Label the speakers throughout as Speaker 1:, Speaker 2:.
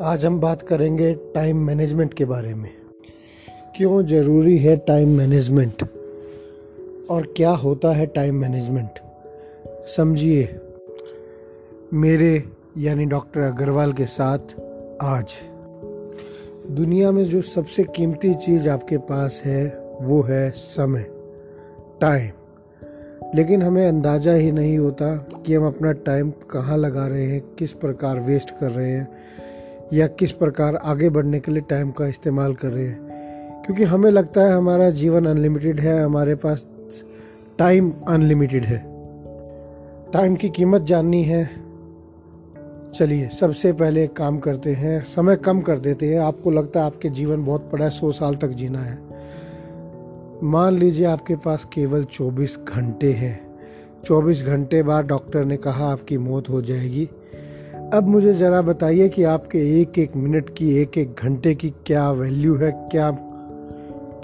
Speaker 1: आज हम बात करेंगे टाइम मैनेजमेंट के बारे में। क्यों ज़रूरी है टाइम मैनेजमेंट और क्या होता है टाइम मैनेजमेंट समझिए। मेरे यानी डॉक्टर अग्रवाल के साथ आज। दुनिया में जो सबसे कीमती चीज़ आपके पास है, वो है समय। टाइम लेकिन हमें अंदाज़ा ही नहीं होता कि हम अपना टाइम कहाँ लगा रहे हैं, किस प्रकार वेस्ट कर रहे हैं या किस प्रकार आगे बढ़ने के लिए टाइम का इस्तेमाल कर रहे हैं। क्योंकि हमें लगता है हमारा जीवन अनलिमिटेड है, हमारे पास टाइम अनलिमिटेड है। टाइम की कीमत जाननी है। चलिए, सबसे पहले एक काम करते हैं, समय कम कर देते हैं। आपको लगता है आपके जीवन बहुत बड़ा है, सौ साल तक जीना है। मान लीजिए आपके पास केवल 24 घंटे हैं। 24 घंटे बाद डॉक्टर ने कहा आपकी मौत हो जाएगी। अब मुझे ज़रा बताइए कि आपके एक एक मिनट की एक एक घंटे की क्या वैल्यू है, क्या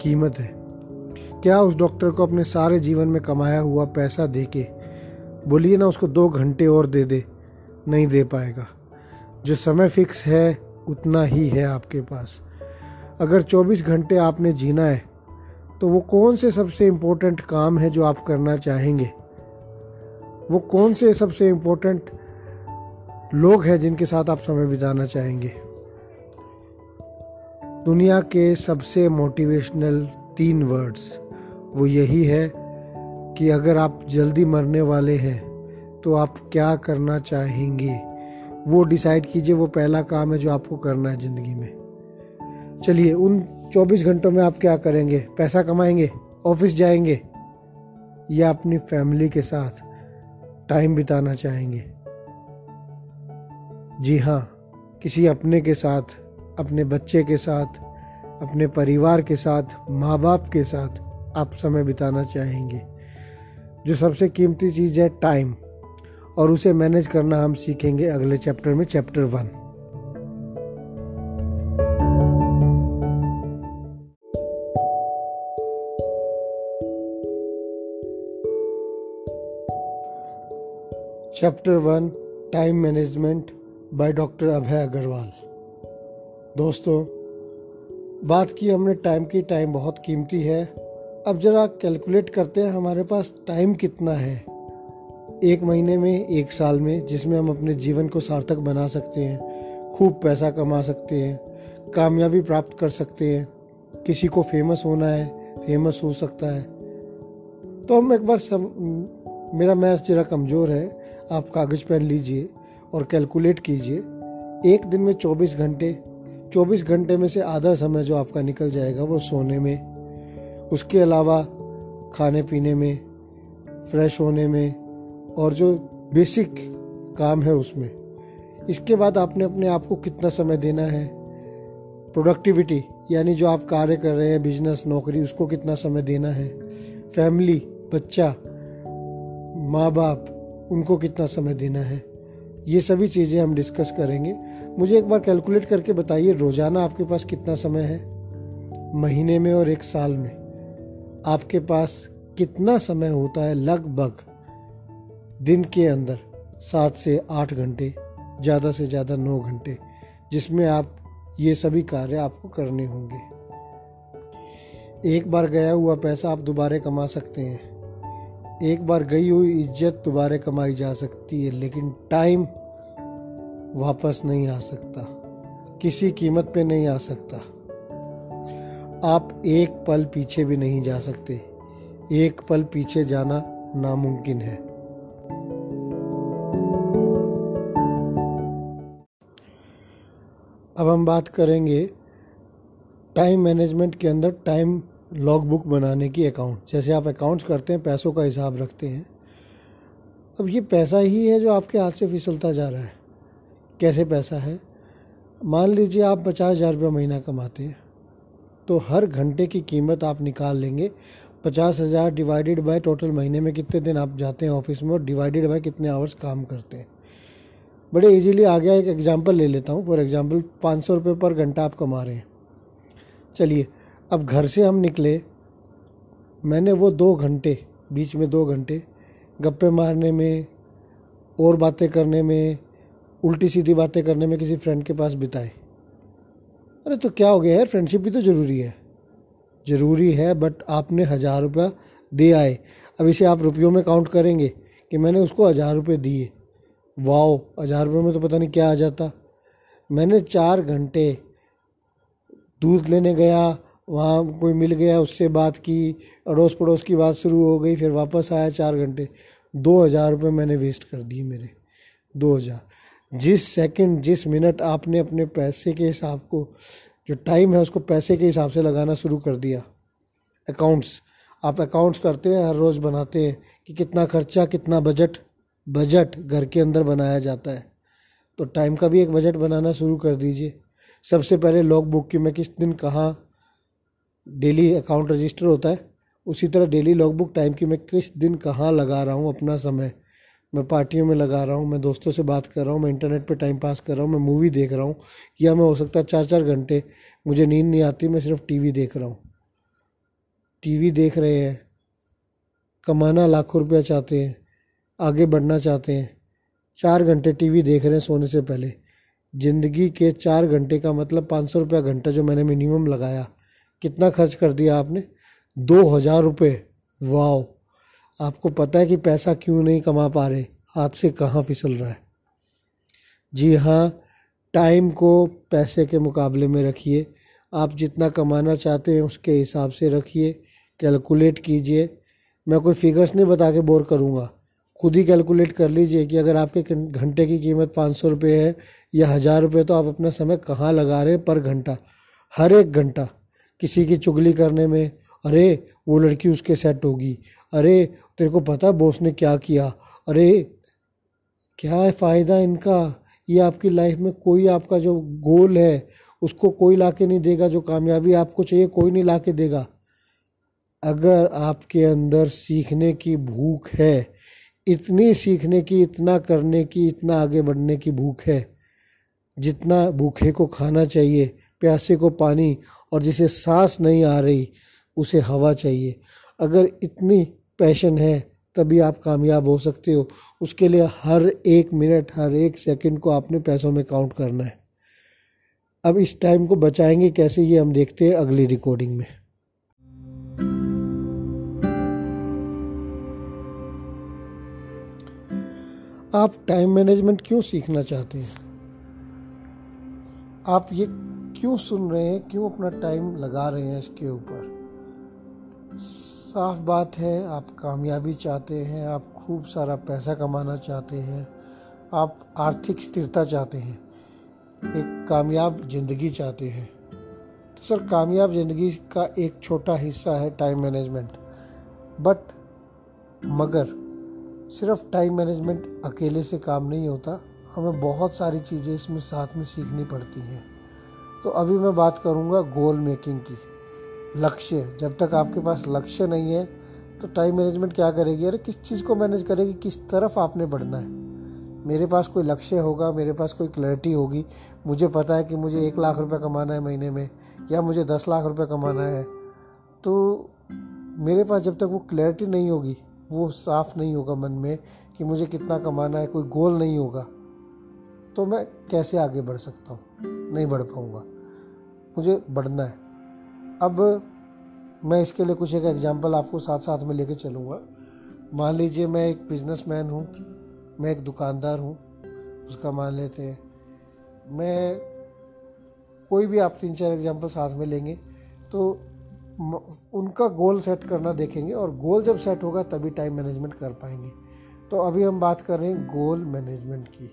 Speaker 1: कीमत है? क्या उस डॉक्टर को अपने सारे जीवन में कमाया हुआ पैसा दे के? बोलिए ना, उसको दो घंटे और दे दे, नहीं दे पाएगा। जो समय फिक्स है, उतना ही है आपके पास। अगर 24 घंटे आपने जीना है तो वो कौन से सबसे इम्पोर्टेंट काम है जो आप करना चाहेंगे? वो कौन से सबसे इम्पोर्टेंट लोग हैं जिनके साथ आप समय बिताना चाहेंगे। दुनिया के सबसे मोटिवेशनल तीन वर्ड्स वो यही है कि अगर आप जल्दी मरने वाले हैं तो आप क्या करना चाहेंगे? वो डिसाइड कीजिए, वो पहला काम है जो आपको करना है ज़िंदगी में। चलिए, उन 24 घंटों में आप क्या करेंगे? पैसा कमाएँगे? ऑफ़िस जाएँगे? या अपनी फैमिली के साथ टाइम बिताना चाहेंगे? जी हाँ किसी अपने के साथ, अपने बच्चे के साथ, अपने परिवार के साथ माँ बाप के साथ आप समय बिताना चाहेंगे। जो सबसे कीमती चीज़ है टाइम, और उसे मैनेज करना हम सीखेंगे अगले चैप्टर में, chapter one. Chapter one, time management. By doctor Abhay Agarwal. दोस्तों बात की हमने टाइम की टाइम बहुत कीमती है। अब ज़रा कैलकुलेट करते हैं हमारे पास टाइम कितना है। एक महीने में एक साल में जिसमें हम अपने जीवन को सार्थक बना सकते हैं खूब पैसा कमा सकते हैं कामयाबी प्राप्त कर सकते हैं किसी को फ़ेमस होना है फ़ेमस हो सकता है। तो हम एक बार सम, मेरा मैथ जरा कमज़ोर है आप कागज़ पेन लीजिए। और कैलकुलेट कीजिए। एक दिन में 24 घंटे 24 घंटे में से आधा समय जो आपका निकल जाएगा वो सोने में। उसके अलावा खाने पीने में, फ्रेश होने में और जो बेसिक काम है उसमें। इसके बाद आपने अपने आप को कितना समय देना है? प्रोडक्टिविटी, यानी जो आप कार्य कर रहे हैं, बिज़नेस, नौकरी, उसको कितना समय देना है? फैमिली, बच्चा, माँ बाप, उनको कितना समय देना है? ये सभी चीज़ें हम डिस्कस करेंगे। मुझे एक बार कैलकुलेट करके बताइए, रोज़ाना आपके पास कितना समय है? महीने में और एक साल में। आपके पास कितना समय होता है लगभग? दिन के अंदर सात से आठ घंटे, ज़्यादा से ज़्यादा नौ घंटे, जिसमें आप ये सभी कार्य आपको करने होंगे। एक बार गया हुआ पैसा आप दोबारा कमा सकते हैं। एक बार गई हुई इज़्ज़त दोबारा कमाई जा सकती है, लेकिन टाइम वापस नहीं आ सकता। किसी कीमत पे नहीं आ सकता। आप एक पल पीछे भी नहीं जा सकते। एक पल पीछे जाना नामुमकिन है। अब हम बात करेंगे टाइम मैनेजमेंट के अंदर टाइम लॉग बुक बनाने की अकाउंट जैसे आप अकाउंट्स करते हैं, पैसों का हिसाब रखते हैं। अब ये पैसा ही है जो आपके हाथ से फिसलता जा रहा है। कैसे पैसा है? मान लीजिए आप पचास हज़ार रुपये महीना कमाते हैं तो हर घंटे की कीमत आप निकाल लेंगे। पचास हज़ार डिवाइडेड बाय टोटल महीने में कितने दिन आप जाते हैं ऑफ़िस में और डिवाइडेड बाय कितने आवर्स काम करते हैं। बड़े इजीली आ गया एक एग्जांपल ले लेता हूँ। फॉर एग्जांपल पाँच सौ रुपये पर घंटा आप कमा रहे हैं। चलिए अब घर से हम निकले। मैंने वो दो घंटे, बीच में दो घंटे, गप्पे मारने में, और बातें करने में, उल्टी सीधी बातें करने में किसी फ्रेंड के पास बिताए। अरे तो क्या हो गया यार फ्रेंडशिप भी तो ज़रूरी है। ज़रूरी है बट आपने हज़ार रुपया दे आए। अब इसे आप रुपयों में काउंट करेंगे कि मैंने उसको हज़ार रुपये दिए। वाओ हज़ार रुपये में तो पता नहीं क्या आ जाता। मैंने चार घंटे दूध लेने गया वहाँ कोई मिल गया, उससे बात की अड़ोस पड़ोस की बात शुरू हो गई, फिर वापस आया चार घंटे। दो हज़ार रुपये मैंने वेस्ट कर दिए मेरे। दो हज़ार। जिस सेकंड जिस मिनट आपने अपने पैसे के हिसाब को, जो टाइम है उसको पैसे के हिसाब से लगाना शुरू कर दिया। अकाउंट्स आप अकाउंट्स करते हैं, हर रोज़ बनाते हैं कि कितना खर्चा, कितना बजट बजट घर के अंदर बनाया जाता है। तो टाइम का भी एक बजट बनाना शुरू कर दीजिए। सबसे पहले लॉग बुक की मैं किस दिन, कहाँ डेली अकाउंट रजिस्टर होता है। उसी तरह डेली लॉग बुक टाइम की मैं किस दिन कहाँ लगा रहा हूँ, अपना समय। मैं पार्टियों में लगा रहा हूँ, मैं दोस्तों से बात कर रहा हूँ, मैं इंटरनेट पे टाइम पास कर रहा हूँ, मैं मूवी देख रहा हूँ, या मैं हो सकता है चार चार घंटे मुझे नींद नहीं आती, मैं सिर्फ़ टीवी देख रहा हूँ। टीवी देख रहे हैं, कमाना लाखों रुपया चाहते हैं, आगे बढ़ना चाहते हैं। चार घंटे टीवी देख रहे हैं सोने से पहले। ज़िंदगी के चार घंटे का मतलब पाँच सौ रुपया घंटा जो मैंने मिनिमम लगाया। कितना खर्च कर दिया आपने? दो हज़ार रुपये वाओ। आपको पता है कि पैसा क्यों नहीं कमा पा रहे? हाथ से कहाँ फिसल रहा है? जी हाँ टाइम को पैसे के मुकाबले में रखिए। आप जितना कमाना चाहते हैं उसके हिसाब से रखिए। कैलकुलेट कीजिए। मैं कोई फिगर्स नहीं बता के बोर करूँगा। खुद ही कैलकुलेट कर लीजिए कि अगर आपके घंटे की कीमत पाँच सौ रुपये है या हज़ार रुपये तो आप अपना समय कहाँ लगा रहे हैं पर घंटा? हर एक घंटा। किसी की चुगली करने में, अरे, वो लड़की उसके सेट होगी। अरे, तेरे को पता बॉस ने क्या किया? अरे, क्या है फ़ायदा इनका? ये आपकी लाइफ में कोई आपका जो गोल है, उसको कोई ला के नहीं देगा, जो कामयाबी आपको चाहिए, कोई नहीं ला के देगा। अगर आपके अंदर सीखने की भूख है, इतनी सीखने की, इतना करने की, इतना आगे बढ़ने की भूख है, जितना भूखे को खाना चाहिए प्यासे को पानी और जिसे सांस नहीं आ रही, उसे हवा चाहिए। अगर इतनी पैशन है, तभी आप कामयाब हो सकते हो। उसके लिए हर एक मिनट, हर एक सेकंड को आपने पैसों में काउंट करना है। अब इस टाइम को बचाएँगे कैसे, ये हम देखते हैं अगली रिकॉर्डिंग में। आप टाइम मैनेजमेंट क्यों सीखना चाहते हैं? आप ये क्यों सुन रहे हैं? क्यों अपना टाइम लगा रहे हैं इसके ऊपर? साफ़ बात है, आप कामयाबी चाहते हैं, आप खूब सारा पैसा कमाना चाहते हैं, आप आर्थिक स्थिरता चाहते हैं, एक कामयाब ज़िंदगी चाहते हैं। तो सर, कामयाब ज़िंदगी का एक छोटा हिस्सा है टाइम मैनेजमेंट बट मगर सिर्फ़ टाइम मैनेजमेंट अकेले से काम नहीं होता, हमें बहुत सारी चीज़ें इसमें साथ में सीखनी पड़ती हैं। तो अभी मैं बात करूँगा गोल मेकिंग की। लक्ष्य, जब तक आपके पास लक्ष्य नहीं है तो टाइम मैनेजमेंट क्या करेगी? अरे, किस चीज़ को मैनेज करेगी? किस तरफ़ आपने बढ़ना है? मेरे पास कोई लक्ष्य होगा, मेरे पास कोई क्लैरिटी होगी। मुझे पता है कि मुझे एक लाख रुपए कमाना है महीने में, या मुझे दस लाख रुपए कमाना है। तो मेरे पास जब तक वो क्लैरिटी नहीं होगी, वो साफ़ नहीं होगा मन में कि मुझे कितना कमाना है, कोई गोल नहीं होगा तो मैं कैसे आगे बढ़ सकता हूँ? नहीं बढ़ पाऊँगा। मुझे बढ़ना है। अब मैं इसके लिए कुछ एक एग्जांपल आपको साथ साथ में लेके चलूँगा। मान लीजिए मैं एक बिजनेसमैन हूँ, मैं एक दुकानदार हूँ, उसका मान लेते हैं। मैं कोई भी आप तीन चार एग्जांपल साथ में लेंगे तो उनका गोल सेट करना देखेंगे और गोल जब सेट होगा तभी टाइम मैनेजमेंट कर पाएँगे। तो अभी हम बात कर रहे हैं गोल मैनेजमेंट की।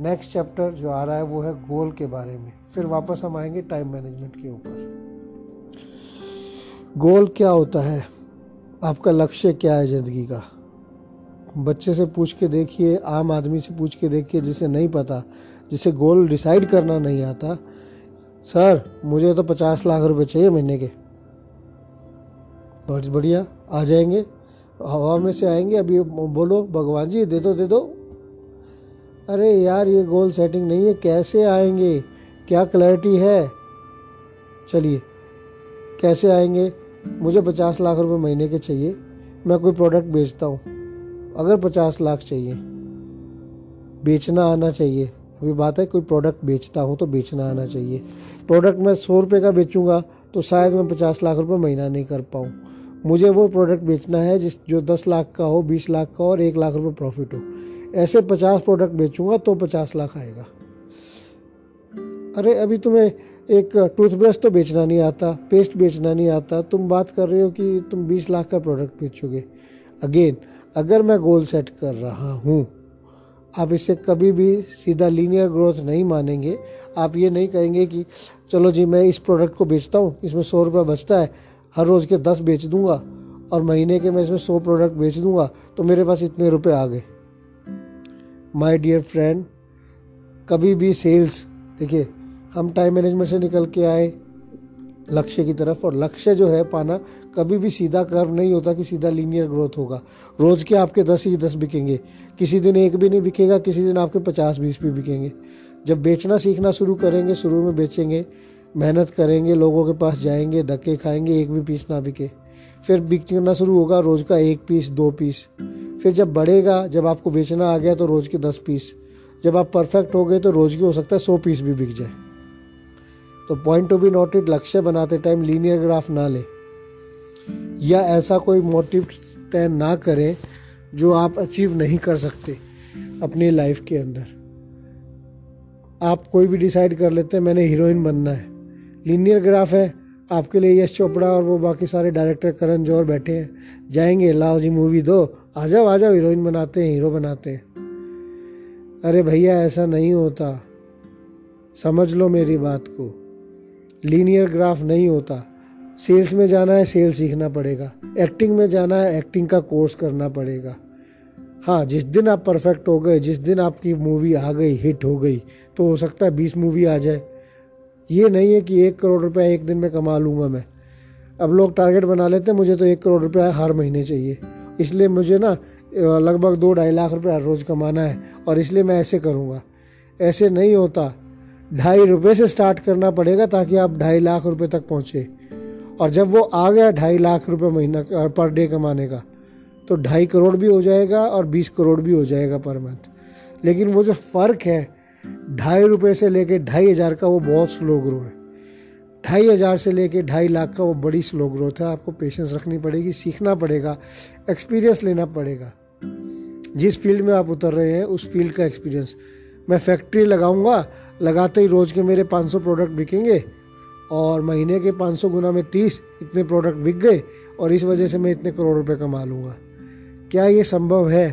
Speaker 1: नेक्स्ट चैप्टर जो आ रहा है वो है गोल के बारे में। फिर वापस हम आएँगे टाइम मैनेजमेंट के ऊपर। गोल क्या होता है? आपका लक्ष्य क्या है ज़िंदगी का? बच्चे से पूछ के देखिए, आम आदमी से पूछ के देखिए, जिसे नहीं पता, जिसे गोल डिसाइड करना नहीं आता, सर, मुझे तो पचास लाख रुपए चाहिए महीने के। बहुत बढ़िया। आ जाएँगे। हवा में से आएँगे। अभी बोलो, भगवान जी, दे दो दे दो। अरे यार, ये गोल सेटिंग नहीं है। कैसे आएँगे? क्या क्लैरिटी है? चलिए, कैसे आएँगे? मुझे पचास लाख रुपए महीने के चाहिए। मैं कोई प्रोडक्ट बेचता हूँ। अगर पचास लाख चाहिए, बेचना आना चाहिए। अभी बात है, कोई प्रोडक्ट बेचता हूँ तो बेचना आना चाहिए। प्रोडक्ट मैं सौ रुपये का बेचूँगा तो शायद मैं पचास लाख रुपये महीना नहीं कर पाऊँ। मुझे वो प्रोडक्ट बेचना है जिस, जो दस लाख का हो, बीस लाख का और एक लाख रुपये प्रॉफिट हो। ऐसे पचास प्रोडक्ट बेचूँगा तो पचास लाख आएगा। अरे, अभी तुम्हें एक टूथब्रश तो बेचना नहीं आता पेस्ट बेचना नहीं आता। तुम बात कर रहे हो कि तुम बीस लाख का प्रोडक्ट बेचोगे। अगेन अगर मैं गोल सेट कर रहा हूँ, आप इसे कभी भी सीधा लीनियर ग्रोथ नहीं मानेंगे। आप ये नहीं कहेंगे कि, चलो जी, मैं इस प्रोडक्ट को बेचता हूँ, इसमें सौ रुपया बचता है, हर रोज़ के दस बेच दूँगा और महीने के मैं इसमें सौ प्रोडक्ट बेच दूँगा तो मेरे पास इतने रुपए आ गए। माय डियर फ्रेंड कभी भी सेल्स देखिए, हम टाइम मैनेजमेंट से निकल के आए लक्ष्य की तरफ़, और लक्ष्य जो है पाना कभी भी सीधा कर्व नहीं होता कि सीधा लीनियर ग्रोथ होगा। रोज़ के आपके दस ही दस बिकेंगे। किसी दिन एक भी नहीं बिकेगा, किसी दिन आपके पचास बीस भी बिकेंगे। जब बेचना सीखना शुरू करेंगे, शुरू में बेचेंगे, मेहनत करेंगे, लोगों के पास जाएँगे, धक्के खाएँगे, एक भी पीस ना बिके। फिर बिकना शुरू होगा रोज़ का एक पीस, दो पीस। फिर जब बढ़ेगा, जब आपको बेचना आ गया तो रोज़ के दस पीस। जब आप परफेक्ट हो गए तो रोज़ की हो सकता है सौ पीस भी बिक जाए। तो पॉइंट टू बी नोटेड लक्ष्य बनाते टाइम लीनियर ग्राफ ना लें। या ऐसा कोई मोटिव तय ना करें जो आप अचीव नहीं कर सकते अपनी लाइफ के अंदर। आप कोई भी डिसाइड कर लेते हैं, मैंने हीरोइन बनना है। लीनियर ग्राफ है आपके लिए यश चोपड़ा और वो बाकी सारे डायरेक्टर करण जौहर बैठे हैं। जाएँगे, लाओ जी मूवी दो। आ जाओ आ जाओ हीरोइन बनाते हैं हीरो बनाते हैं। अरे भैया, ऐसा नहीं होता। समझ लो मेरी बात को। लीनियर ग्राफ नहीं होता। सेल्स में जाना है सेल्स सीखना पड़ेगा। एक्टिंग में जाना है एक्टिंग का कोर्स करना पड़ेगा। हाँ जिस दिन आप परफेक्ट हो गए, जिस दिन आपकी मूवी आ गई हिट हो गई तो हो सकता है बीस मूवी आ जाए। ये नहीं है कि एक करोड़ रुपया एक दिन में कमा लूँगा मैं। अब लोग टारगेट बना लेते हैं, मुझे तो एक करोड़ रुपया हर महीने चाहिए। इसलिए मुझे ना लगभग दो ढाई लाख रुपये हर रोज़ कमाना है, और इसलिए मैं ऐसे करूँगा। ऐसे नहीं होता। ढाई रुपये से स्टार्ट करना पड़ेगा ताकि आप ढाई लाख रुपये तक पहुँचे। और जब वो आ गया ढाई लाख रुपये महीना पर डे कमाने का तो ढाई करोड़ भी हो जाएगा और बीस करोड़ भी हो जाएगा पर मंथ लेकिन वो जो फ़र्क है ढाई रुपये से लेके ढाई हज़ार का वो बहुत स्लो ग्रो है। ढाई हज़ार से लेके ढाई लाख का वो बड़ी स्लो ग्रोथ है। आपको पेशेंस रखनी पड़ेगी, सीखना पड़ेगा एक्सपीरियंस लेना पड़ेगा। जिस फ़ील्ड में आप उतर रहे हैं, उस फ़ील्ड का एक्सपीरियंस मैं फैक्ट्री लगाऊँगा, लगाते ही रोज़ के मेरे 500 प्रोडक्ट बिकेंगे और महीने के 500 गुना में 30 इतने प्रोडक्ट बिक गए और इस वजह से मैं इतने करोड़ रुपए कमा लूँगा। क्या ये संभव है?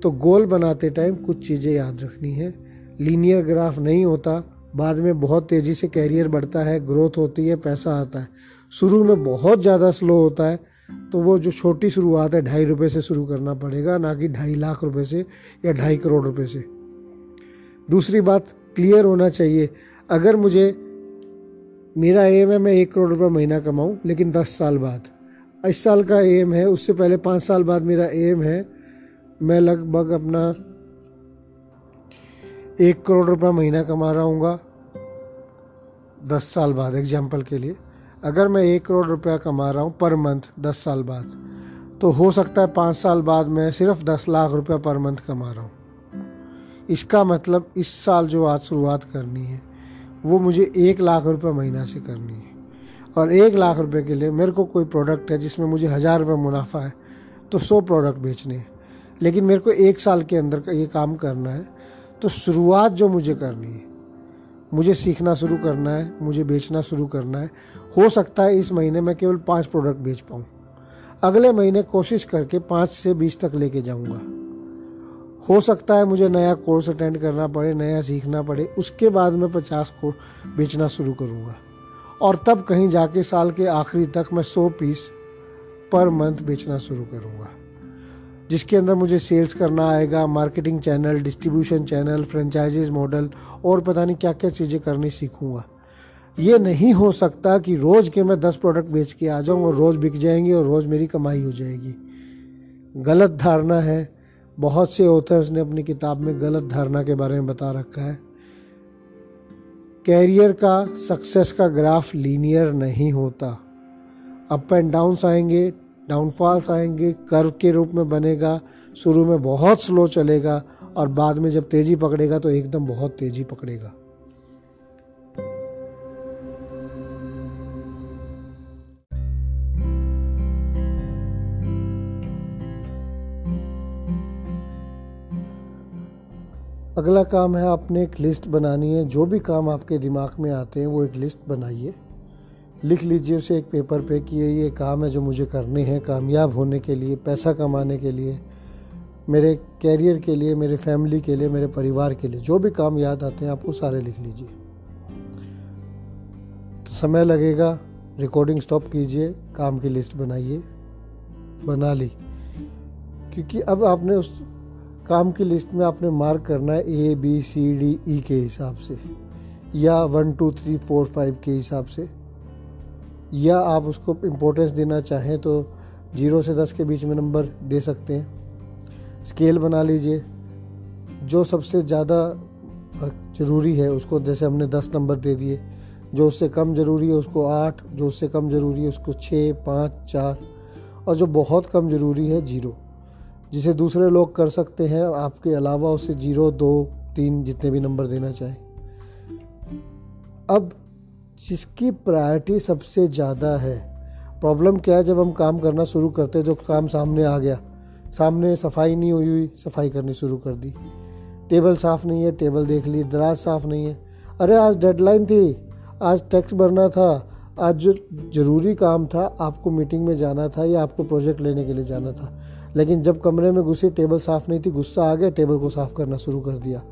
Speaker 1: तो गोल बनाते टाइम कुछ चीज़ें याद रखनी है। लीनियर ग्राफ नहीं होता। बाद में बहुत तेज़ी से कैरियर बढ़ता है ग्रोथ होती है, पैसा आता है। शुरू में बहुत ज़्यादा स्लो होता है तो वो जो छोटी शुरुआत है, ढाई रुपये से शुरू करना पड़ेगा, ना कि ढाई लाख रुपए से या ढाई करोड़ रुपए से। दूसरी बात क्लियर होना चाहिए। अगर मुझे, मेरा एम है, मैं एक करोड़ रुपये महीना कमाऊँ, लेकिन दस साल बाद। इस साल का एम है, उससे पहले पाँच साल बाद मेरा एम है, मैं लगभग अपना एक करोड़ रुपया महीना कमा रहा हूँ दस साल बाद एग्ज़ाम्पल के लिए। अगर मैं एक करोड़ रुपया कमा रहा हूँ पर मंथ दस साल बाद तो हो सकता है पाँच साल बाद मैं सिर्फ़ दस लाख रुपया पर मंथ कमा रहा हूँ। इसका मतलब इस साल जो आज शुरुआत करनी है, वो मुझे एक लाख रुपये महीना से करनी है। और एक लाख रुपए के लिए मेरे को कोई प्रोडक्ट है जिसमें मुझे हज़ार रुपये मुनाफा है तो सौ प्रोडक्ट बेचने हैं। लेकिन मेरे को एक साल के अंदर का ये काम करना है तो शुरुआत जो मुझे करनी है, मुझे सीखना शुरू करना है, मुझे बेचना शुरू करना है, हो सकता है इस महीने में केवल पाँच प्रोडक्ट बेच पाऊँ। अगले महीने कोशिश करके पाँच से बीस तक लेके जाऊँगा। हो सकता है मुझे नया कोर्स अटेंड करना पड़े, नया सीखना पड़े, उसके बाद मैं पचास को बेचना शुरू करूँगा। और तब कहीं जाके साल के आखिरी तक मैं सौ पीस पर मंथ बेचना शुरू करूँगा। जिसके अंदर मुझे सेल्स करना आएगा marketing channel distribution channel franchisees model और पता नहीं क्या क्या चीज़ें करनी सीखूँगा। ये नहीं हो सकता कि रोज़ के मैं दस प्रोडक्ट बेच के आ जाऊँ और रोज़ बिक जाएँगे और रोज़ मेरी कमाई हो जाएगी। गलत धारणा है। बहुत से ऑथर्स ने अपनी किताब में गलत धारणा के बारे में बता रखा है। कैरियर का सक्सेस का ग्राफ लीनियर नहीं होता। अप एंड डाउन्स आएँगे डाउनफॉल्स आएँगे, कर्व के रूप में बनेगा, शुरू में बहुत स्लो चलेगा और बाद में जब तेज़ी पकड़ेगा तो एकदम बहुत तेज़ी पकड़ेगा। अगला काम है आपने एक लिस्ट बनानी है। जो भी काम आपके दिमाग में आते हैं, वो एक लिस्ट बनाइए। लिख लीजिए उसे एक पेपर पे कि ये ये काम है जो मुझे करने हैं, कामयाब होने के लिए, पैसा कमाने के लिए, मेरे कैरियर के लिए, मेरे फैमिली के लिए, मेरे परिवार के लिए, जो भी काम याद आते हैं आपको सारे लिख लीजिए। तो समय लगेगा रिकॉर्डिंग स्टॉप कीजिए, काम की लिस्ट बनाइए, बना ली। क्योंकि अब आपने उस काम की लिस्ट में आपने मार्क करना है A B C D E के हिसाब से, या one two three four five के हिसाब से। या आप उसको इम्पोर्टेंस देना चाहें तो ज़ीरो से दस के बीच में नंबर दे सकते हैं। स्केल बना लीजिए। जो सबसे ज़्यादा ज़रूरी है उसको, जैसे हमने दस नंबर दे दिए, जो उससे कम ज़रूरी है उसको आठ, जो उससे कम ज़रूरी है उसको छः, पाँच, चार, और जो बहुत कम ज़रूरी है ज़ीरो जिसे दूसरे लोग कर सकते हैं, आपके अलावा उसे ज़ीरो दो, तीन जितने भी नंबर देना चाहें। अब जिसकी प्रायोरिटी सबसे ज़्यादा है। प्रॉब्लम क्या है जब हम काम करना शुरू करते हैं, जो काम सामने आ गया, सामने सफ़ाई नहीं हुई हुई, सफ़ाई करनी शुरू कर दी। टेबल साफ़ नहीं है टेबल देख ली, दराज साफ़ नहीं है। अरे आज डेडलाइन थी, आज टैक्स भरना था, आज जो ज़रूरी काम था, आपको मीटिंग में जाना था या आपको प्रोजेक्ट लेने के लिए जाना था। लेकिन जब कमरे में घुसी टेबल साफ़ नहीं थी, गुस्सा आ गया टेबल को साफ़ करना शुरू कर दिया।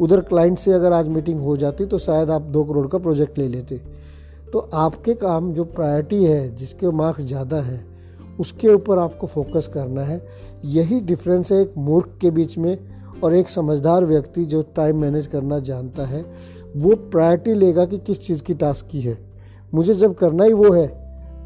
Speaker 1: उधर क्लाइंट से अगर आज मीटिंग हो जाती तो शायद आप दो करोड़ का प्रोजेक्ट ले लेते। तो आपके काम जो प्रायोरिटी है, जिसके मार्क्स ज़्यादा हैं, उसके ऊपर आपको फोकस करना है। यही डिफरेंस है एक मूर्ख के बीच में और एक समझदार व्यक्ति जो टाइम मैनेज करना जानता है, वो प्रायोरिटी लेगा कि किस चीज़ की टास्क की है। मुझे जब करना ही वो है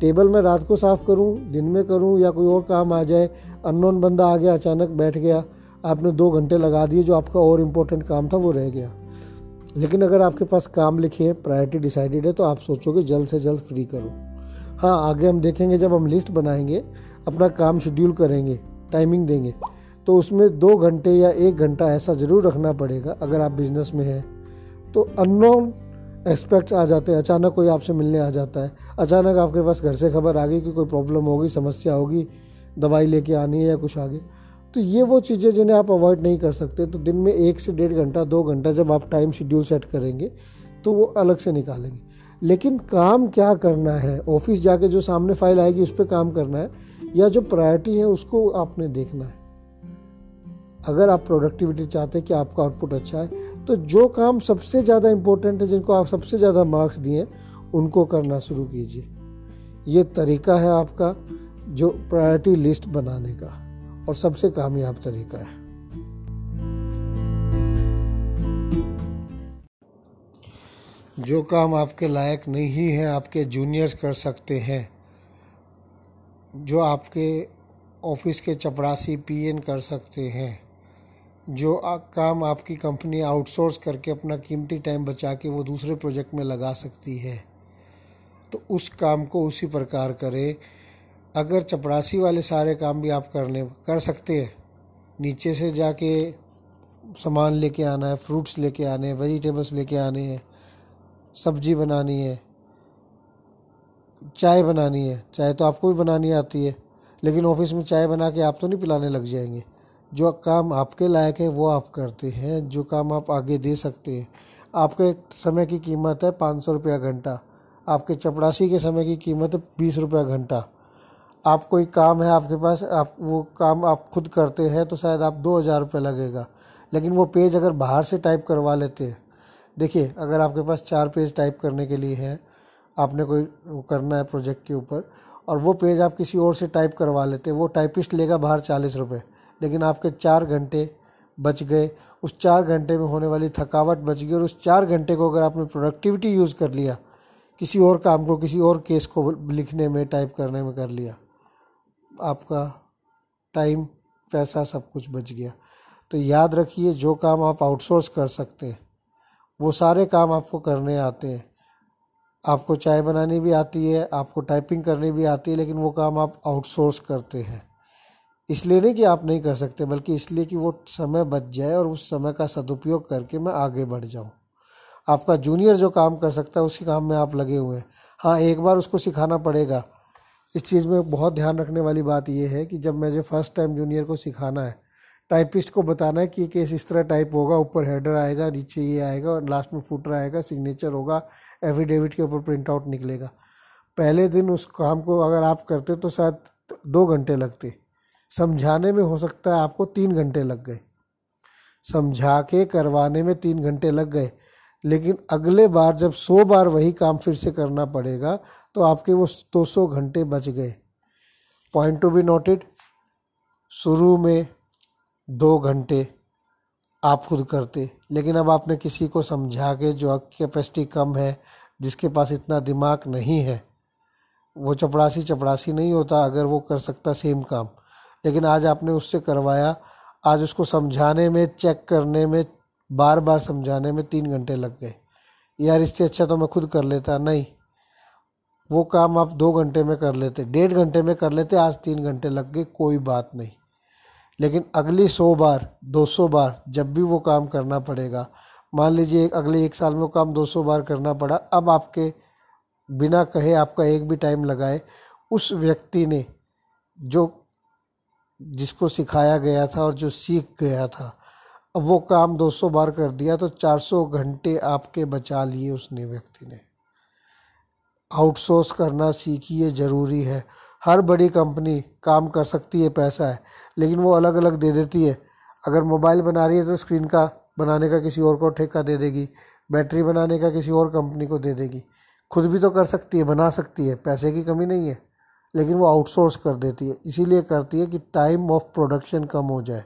Speaker 1: टेबल में रात को साफ़ करूँ, दिन में करूँ, या कोई और काम आ जाए अननोन बंदा आ गया, अचानक बैठ गया आपने दो घंटे लगा दिए, जो आपका और इम्पोर्टेंट काम था, वो रह गया। लेकिन अगर आपके पास काम लिखे हैं प्रायोरिटी डिसाइडेड है तो आप सोचोगे जल्द से जल्द फ्री करो। हाँ आगे हम देखेंगे, जब हम लिस्ट बनाएँगे, अपना काम शेड्यूल करेंगे टाइमिंग देंगे तो उसमें दो घंटे या एक घंटा ऐसा ज़रूर रखना पड़ेगा, अगर आप बिज़नेस में हैं तो अननोन एस्पेक्ट्स आ जाते हैं। अचानक कोई आपसे मिलने आ जाता है। अचानक आपके पास घर से खबर आ गई कि कोई प्रॉब्लम होगी, समस्या होगी, दवाई लेके आनी है या कुछ आगे। तो ये वो चीज़ें जिन्हें आप अवॉइड नहीं कर सकते तो दिन में एक से डेढ़ घंटा, दो घंटा जब आप टाइम शेड्यूल सेट करेंगे तो वो अलग से निकालेंगे। लेकिन काम क्या करना है? ऑफ़िस जाके जो सामने फ़ाइल आएगी, उस पर काम करना है, या जो प्रायोरिटी है, उसको आपने देखना है। अगर आप प्रोडक्टिविटी चाहते हैं कि आपका आउटपुट अच्छा है तो जो काम सबसे ज़्यादा इम्पोर्टेंट है, जिनको आप सबसे ज़्यादा मार्क्स दिए हैं, उनको करना शुरू कीजिए। ये तरीका है आपका, जो प्रायोरिटी लिस्ट बनाने का। और सबसे कामयाब तरीका है। जो काम आपके लायक नहीं है, आपके जूनियर्स कर सकते हैं। जो आपके ऑफ़िस के चपरासी पीएन कर सकते हैं। जो काम आपकी कंपनी आउटसोर्स करके अपना कीमती टाइम बचा के वो दूसरे प्रोजेक्ट में लगा सकती है। तो उस काम को उसी प्रकार करें अगर चपरासी वाले सारे काम भी आप करने, कर सकते हैं। नीचे से जाके सामान लेके आना है फ्रूट्स लेके आने हैं वेजिटेबल्स लेके आने हैं, सब्ज़ी बनानी है, चाय बनानी है। चाय तो आपको भी बनानी आती है, लेकिन ऑफ़िस में चाय बना के आप तो नहीं पिलाने लग जाएँगे। जो काम आपके लायक है, वो आप करते हैं, जो काम आप आगे दे सकते हैं। आपके समय की कीमत है पाँच सौ रुपया घंटा, आपके चपड़ासी के समय की कीमत है बीस रुपया घंटा। आप कोई काम है आपके पास, आप, वो काम आप खुद करते हैं तो शायद आप दो हज़ार रुपये लगेगा। लेकिन वो पेज अगर बाहर से टाइप करवा लेते हैं, देखिए, अगर आपके पास चार पेज टाइप करने के लिए है, आपने कोई करना है प्रोजेक्ट के ऊपर, और वो पेज आप किसी और से टाइप करवा लेते हैं, वो टाइपिस्ट लेगा बाहर चालीस रुपये, लेकिन आपके चार घंटे बच गए, उस चार घंटे में होने वाली थकावट बच गई, और उस चार घंटे को अगर आपने प्रोडक्टिविटी यूज़ कर लिया, किसी और काम को, किसी और केस को लिखने में टाइप करने में कर लिया आपका टाइम पैसा सब कुछ बच गया। तो याद रखिए, जो काम आप आउटसोर्स कर सकते हैं, वो सारे काम आपको करने आते हैं। आपको चाय बनानी भी आती है, आपको टाइपिंग करनी भी आती है, लेकिन वो काम आप आउटसोर्स करते हैं। इसलिए नहीं कि आप नहीं कर सकते, बल्कि इसलिए कि वो समय बच जाए और उस समय का सदुपयोग करके मैं आगे बढ़ जाऊँ। आपका जूनियर जो काम कर सकता है, उसी काम में आप लगे हुए हैं। हाँ एक बार उसको सिखाना पड़ेगा। इस चीज़ में बहुत ध्यान रखने वाली बात यह है कि जब मुझे फ़र्स्ट टाइम जूनियर को सिखाना है टाइपिस्ट को बताना है कि केस इस तरह टाइप होगा, ऊपर हेडर आएगा, नीचे ये आएगा और लास्ट में फुटर आएगा सिग्नेचर होगा एफिडेविट के ऊपर प्रिंट आउट निकलेगा। पहले दिन उस काम को अगर आप करते तो शायद दो घंटे लगते। समझाने में हो सकता है आपको तीन घंटे लग गए। समझा के करवाने में तीन घंटे लग गए। लेकिन अगले बार जब सौ बार वही काम फिर से करना पड़ेगा तो आपके वो दो सौ घंटे बच गए। पॉइंट टू बी नोटेड शुरू में दो घंटे आप खुद करते, लेकिन अब आपने किसी को समझा के जो कैपेसिटी कम है, जिसके पास इतना दिमाग नहीं है, वो चपड़ासी चपड़ासी नहीं होता, अगर वो कर सकता सेम काम। लेकिन आज आपने उससे करवाया, आज उसको समझाने में चेक करने में बार बार समझाने में तीन घंटे लग गए। यार इससे अच्छा तो मैं खुद कर लेता, नहीं। वो काम आप दो घंटे में कर लेते, डेढ़ घंटे में कर लेते, आज तीन घंटे लग गए, कोई बात नहीं। लेकिन अगली सौ बार, दो सौ बार जब भी वो काम करना पड़ेगा, मान लीजिए अगले एक साल में वो काम दो सौ बार करना पड़ा, अब आपके बिना कहे आपका एक भी टाइम लगाए, उस व्यक्ति ने जो, जिसको सिखाया गया था और जो सीख गया था अब वो काम 200 बार कर दिया तो 400 घंटे आपके बचा लिए उसने व्यक्ति ने। आउटसोर्स करना सीखिए, ज़रूरी है। हर बड़ी कंपनी काम कर सकती है, पैसा है, लेकिन वो अलग अलग दे देती है। अगर मोबाइल बना रही है तो स्क्रीन का बनाने का किसी और को ठेका दे देगी, बैटरी बनाने का किसी और कंपनी को दे देगी। खुद भी तो कर सकती है, बना सकती है, पैसे की कमी नहीं है, लेकिन वो आउटसोर्स कर देती है। इसीलिए करती है कि टाइम ऑफ़ प्रोडक्शन कम हो जाए।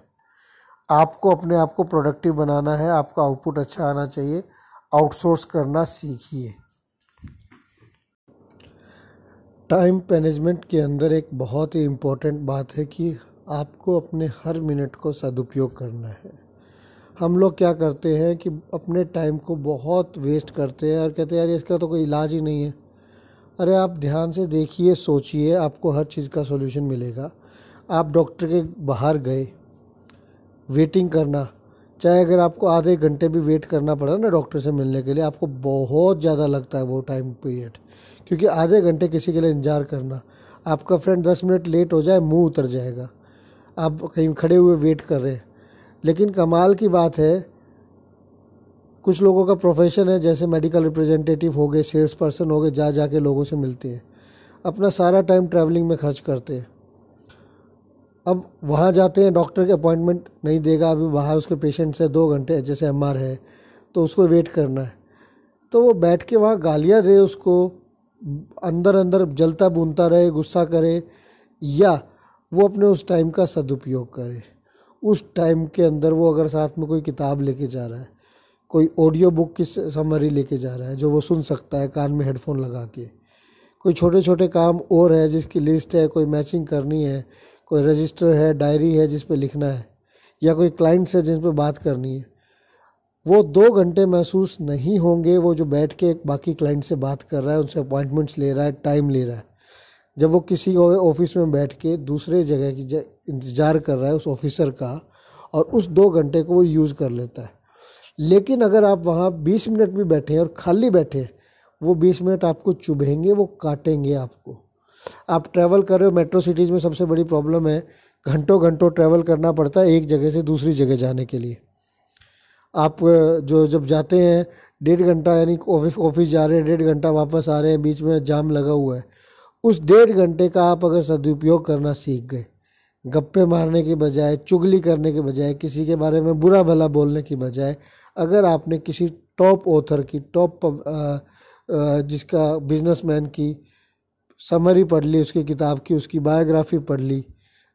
Speaker 1: आपको अपने आप को प्रोडक्टिव बनाना है, आपका आउटपुट अच्छा आना चाहिए। आउटसोर्स करना सीखिए। टाइम मैनेजमेंट के अंदर एक बहुत ही इम्पोर्टेंट बात है कि आपको अपने हर मिनट को सदुपयोग करना है। हम लोग क्या करते हैं कि अपने टाइम को बहुत वेस्ट करते हैं और कहते हैं, यार, इसका तो कोई इलाज ही नहीं है। अरे, आप ध्यान से देखिए, सोचिए, आपको हर चीज़ का सोल्यूशन मिलेगा। आप डॉक्टर के बाहर गए वेटिंग करना, चाहे अगर आपको आधे घंटे भी वेट करना पड़ा ना डॉक्टर से मिलने के लिए, आपको बहुत ज़्यादा लगता है वो टाइम पीरियड क्योंकि आधे घंटे किसी के लिए इंतज़ार करना, आपका फ्रेंड दस मिनट लेट हो जाए, मुँह उतर जाएगा। आप कहीं खड़े हुए वेट कर रहे हैं। लेकिन कमाल की बात है, कुछ लोगों का प्रोफेशन है, जैसे मेडिकल रिप्रेजेंटेटिव हो गए सेल्स पर्सन हो गए जा जा के लोगों से मिलते हैं। अपना सारा टाइम ट्रैवलिंग में खर्च करते हैं। अब वहाँ जाते हैं डॉक्टर के अपॉइंटमेंट नहीं देगा, अभी वहाँ उसके पेशेंट से दो घंटे जैसे एमआर है तो उसको वेट करना है। तो वो बैठ के वहाँ गालियाँ दे उसको, अंदर अंदर जलता बुनता रहे, गुस्सा करे, या वो अपने उस टाइम का सदुपयोग करे। उस टाइम के अंदर वो अगर साथ में कोई किताब लेके जा रहा है, कोई ऑडियो बुक की समरी लेके जा रहा है, जो वो सुन सकता है कान में हेडफोन लगा के। कोई छोटे छोटे काम और है जिसकी लिस्ट है, कोई मैचिंग करनी है कोई रजिस्टर है, डायरी है जिस पे लिखना है, या कोई क्लाइंट्स है जिन पे बात करनी है, वो दो घंटे महसूस नहीं होंगे, वो जो बैठ के बाकी क्लाइंट से बात कर रहा है, उनसे अपॉइंटमेंट्स ले रहा है, टाइम ले रहा है। जब वो किसी ऑफ़िस में बैठ के दूसरे जगह की इंतज़ार कर रहा है उस ऑफिसर का, और उस दो घंटे को वो यूज़ कर लेता है। लेकिन अगर आप वहाँ बीस मिनट भी बैठे हैं और खाली बैठे हैं, वो बीस मिनट आपको चुभेंगे, वो काटेंगे आपको। आप ट्रैवल कर रहे हो मेट्रो सिटीज़ में सबसे बड़ी प्रॉब्लम है घंटों घंटों ट्रैवल करना पड़ता है एक जगह से दूसरी जगह जाने के लिए। आप जो, जब जाते हैं, डेढ़ घंटा यानी ऑफ़िस ऑफ़िस जा रहे हैं, डेढ़ घंटा वापस आ रहे हैं, बीच में जाम लगा हुआ है, उस डेढ़ घंटे का आप अगर सदुपयोग करना सीख गए, गप्पे मारने के बजाय, चुगली करने के बजाय, किसी के बारे में बुरा भला बोलने की बजाय, अगर आपने किसी टॉप ऑथर की टॉप जिसका बिजनेसमैन की समरी पढ़ ली, उसकी किताब की, उसकी बायोग्राफी पढ़ ली,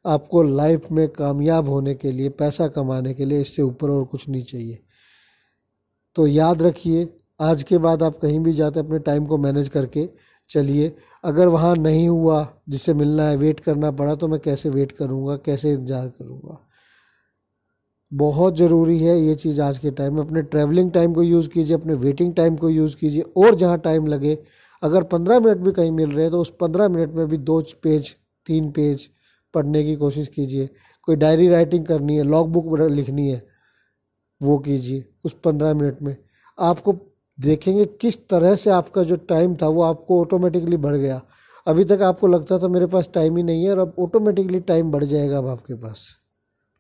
Speaker 1: आपको लाइफ में कामयाब होने के लिए, पैसा कमाने के लिए इससे ऊपर और कुछ नहीं चाहिए। तो याद रखिए, आज के बाद आप कहीं भी जाते अपने टाइम को मैनेज करके चलिए। अगर वहाँ नहीं हुआ जिससे मिलना है वेट करना पड़ा तो मैं कैसे वेट करूँगा, कैसे इंतज़ार करूँगा? बहुत ज़रूरी है ये चीज़ आज के टाइम में। अपने ट्रैवलिंग टाइम को यूज़ कीजिए, अपने वेटिंग टाइम को यूज़ कीजिए, और जहाँ टाइम लगे अगर पंद्रह मिनट भी कहीं मिल रहे हैं तो उस पंद्रह मिनट में भी दो पेज, तीन पेज पढ़ने की कोशिश कीजिए। कोई डायरी राइटिंग करनी है लॉग बुक लिखनी है, वो कीजिए उस पंद्रह मिनट में। आपको देखेंगे किस तरह से आपका जो टाइम था, वो आपको ऑटोमेटिकली बढ़ गया। अभी तक आपको लगता था मेरे पास टाइम ही नहीं है और अब ऑटोमेटिकली टाइम बढ़ जाएगा अब आपके पास।